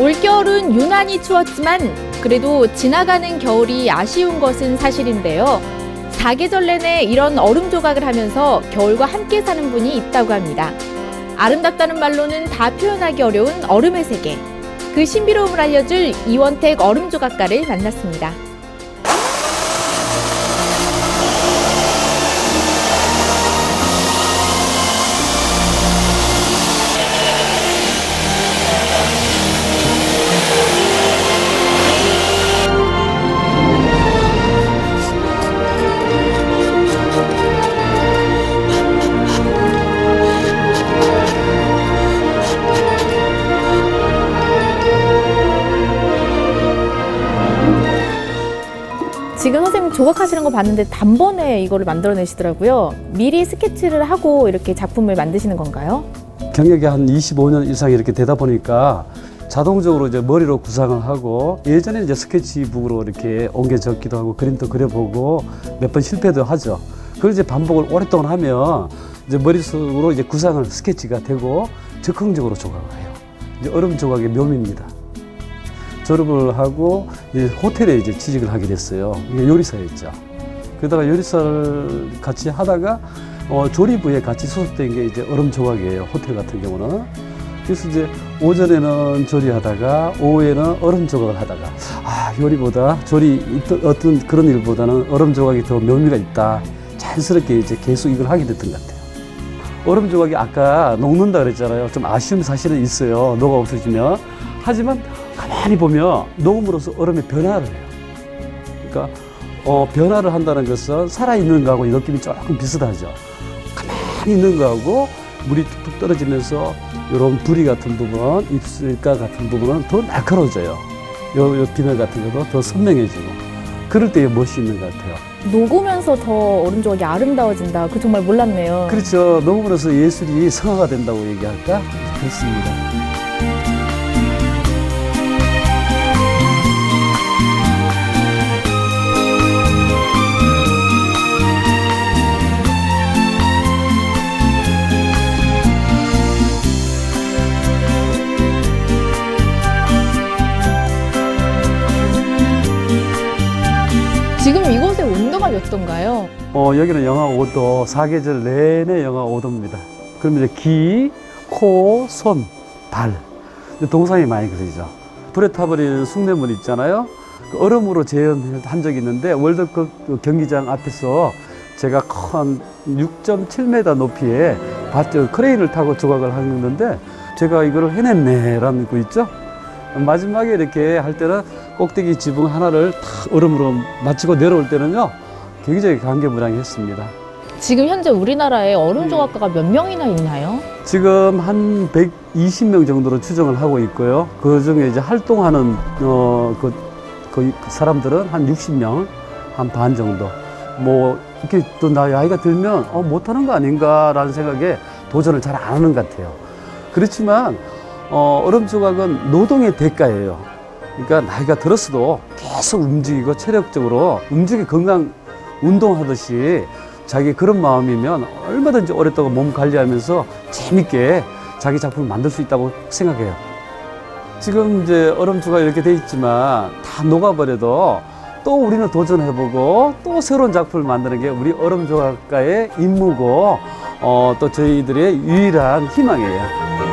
올겨울은 유난히 추웠지만 그래도 지나가는 겨울이 아쉬운 것은 사실인데요. 사계절 내내 이런 얼음 조각을 하면서 겨울과 함께 사는 분이 있다고 합니다. 아름답다는 말로는 다 표현하기 어려운 얼음의 세계. 그 신비로움을 알려줄 이원택 얼음 조각가를 만났습니다. 지금 선생님 조각하시는 거 봤는데 단번에 이거를 만들어내시더라고요. 미리 스케치를 하고 이렇게 작품을 만드시는 건가요? 경력이 한 25년 이상 이렇게 되다 보니까 자동적으로 이제 머리로 구상을 하고 예전에 이제 스케치북으로 이렇게 옮겨 적기도 하고 그림도 그려보고 몇 번 실패도 하죠. 그걸 이제 반복을 오랫동안 하면 이제 머릿속으로 이제 구상을 스케치가 되고 즉흥적으로 조각을 해요. 이제 얼음 조각의 묘미입니다. 졸업을 하고 이제 호텔에 이제 취직을 하게 됐어요. 이게 요리사였죠. 그러다가 요리사를 같이 하다가 어, 조리부에 같이 소속된 게 이제 얼음 조각이에요. 호텔 같은 경우는. 그래서 이제 오전에는 조리하다가 오후에는 얼음 조각을 하다가 아 요리보다 조리 어떤- 그런 일보다는 얼음 조각이 더 묘미가 있다. 자연스럽게 이제 계속 이걸 하게 됐던 것 같아요. 얼음 조각이 아까 녹는다 그랬잖아요. 좀 아쉬움이 사실은 있어요. 녹아 없어지면. 하지만 가만히 보면 녹음으로써 얼음의 변화를 해요. 그러니까 어, 변화를 한다는 것은 살아있는 거하고 이 느낌이 조금 비슷하죠. 가만히 있는 거하고 물이 툭툭 떨어지면서 이런 부리 같은 부분, 입술가 같은 부분은 더 날카로워져요. 요, 요 비늘 같은 것도 더 선명해지고. 그럴 때의 멋이 있는 것 같아요. 녹으면서 더 얼음 조각이 아름다워진다. 그 정말 몰랐네요. 그렇죠. 녹음으로써 예술이 성화가 된다고 얘기할까? 그렇습니다. 도인가요? 어, 여기는 영하 5도, 사계절 내내 영하 5도입니다. 그럼 이제 귀, 코, 손, 발. 동상이 많이 그려지죠. 불에 타버리는 숭례물 있잖아요. 그 얼음으로 재현한 적이 있는데 월드컵 그 경기장 앞에서 제가 큰 6.7m 높이의 밧줄 크레인을 타고 조각을 하는데 제가 이걸 해냈네라는 거 있죠. 마지막에 이렇게 할 때는 꼭대기 지붕 하나를 탁 얼음으로 마치고 내려올 때는요 굉장히 감개무량했습니다. 지금 현재 우리나라에 얼음 조각가가 몇 명이나 있나요? 지금 한 120명 정도로 추정을 하고 있고요. 그 중에 이제 활동하는 어, 그, 그 사람들은 한 60명, 한 반 정도. 뭐 이렇게 또 나이가 들면 어, 못하는 거 아닌가라는 생각에 도전을 잘 안 하는 것 같아요. 그렇지만 어, 얼음 조각은 노동의 대가예요. 그러니까 나이가 들었어도 계속 움직이고 체력적으로 움직이 건강 운동하듯이 자기 그런 마음이면 얼마든지 오랫동안 몸 관리하면서 재밌게 자기 작품을 만들 수 있다고 생각해요. 지금 이제 얼음 조각 이렇게 돼 있지만 다 녹아버려도 또 우리는 도전해보고 또 새로운 작품을 만드는 게 우리 얼음 조각가의 임무고 어, 또 저희들의 유일한 희망이에요.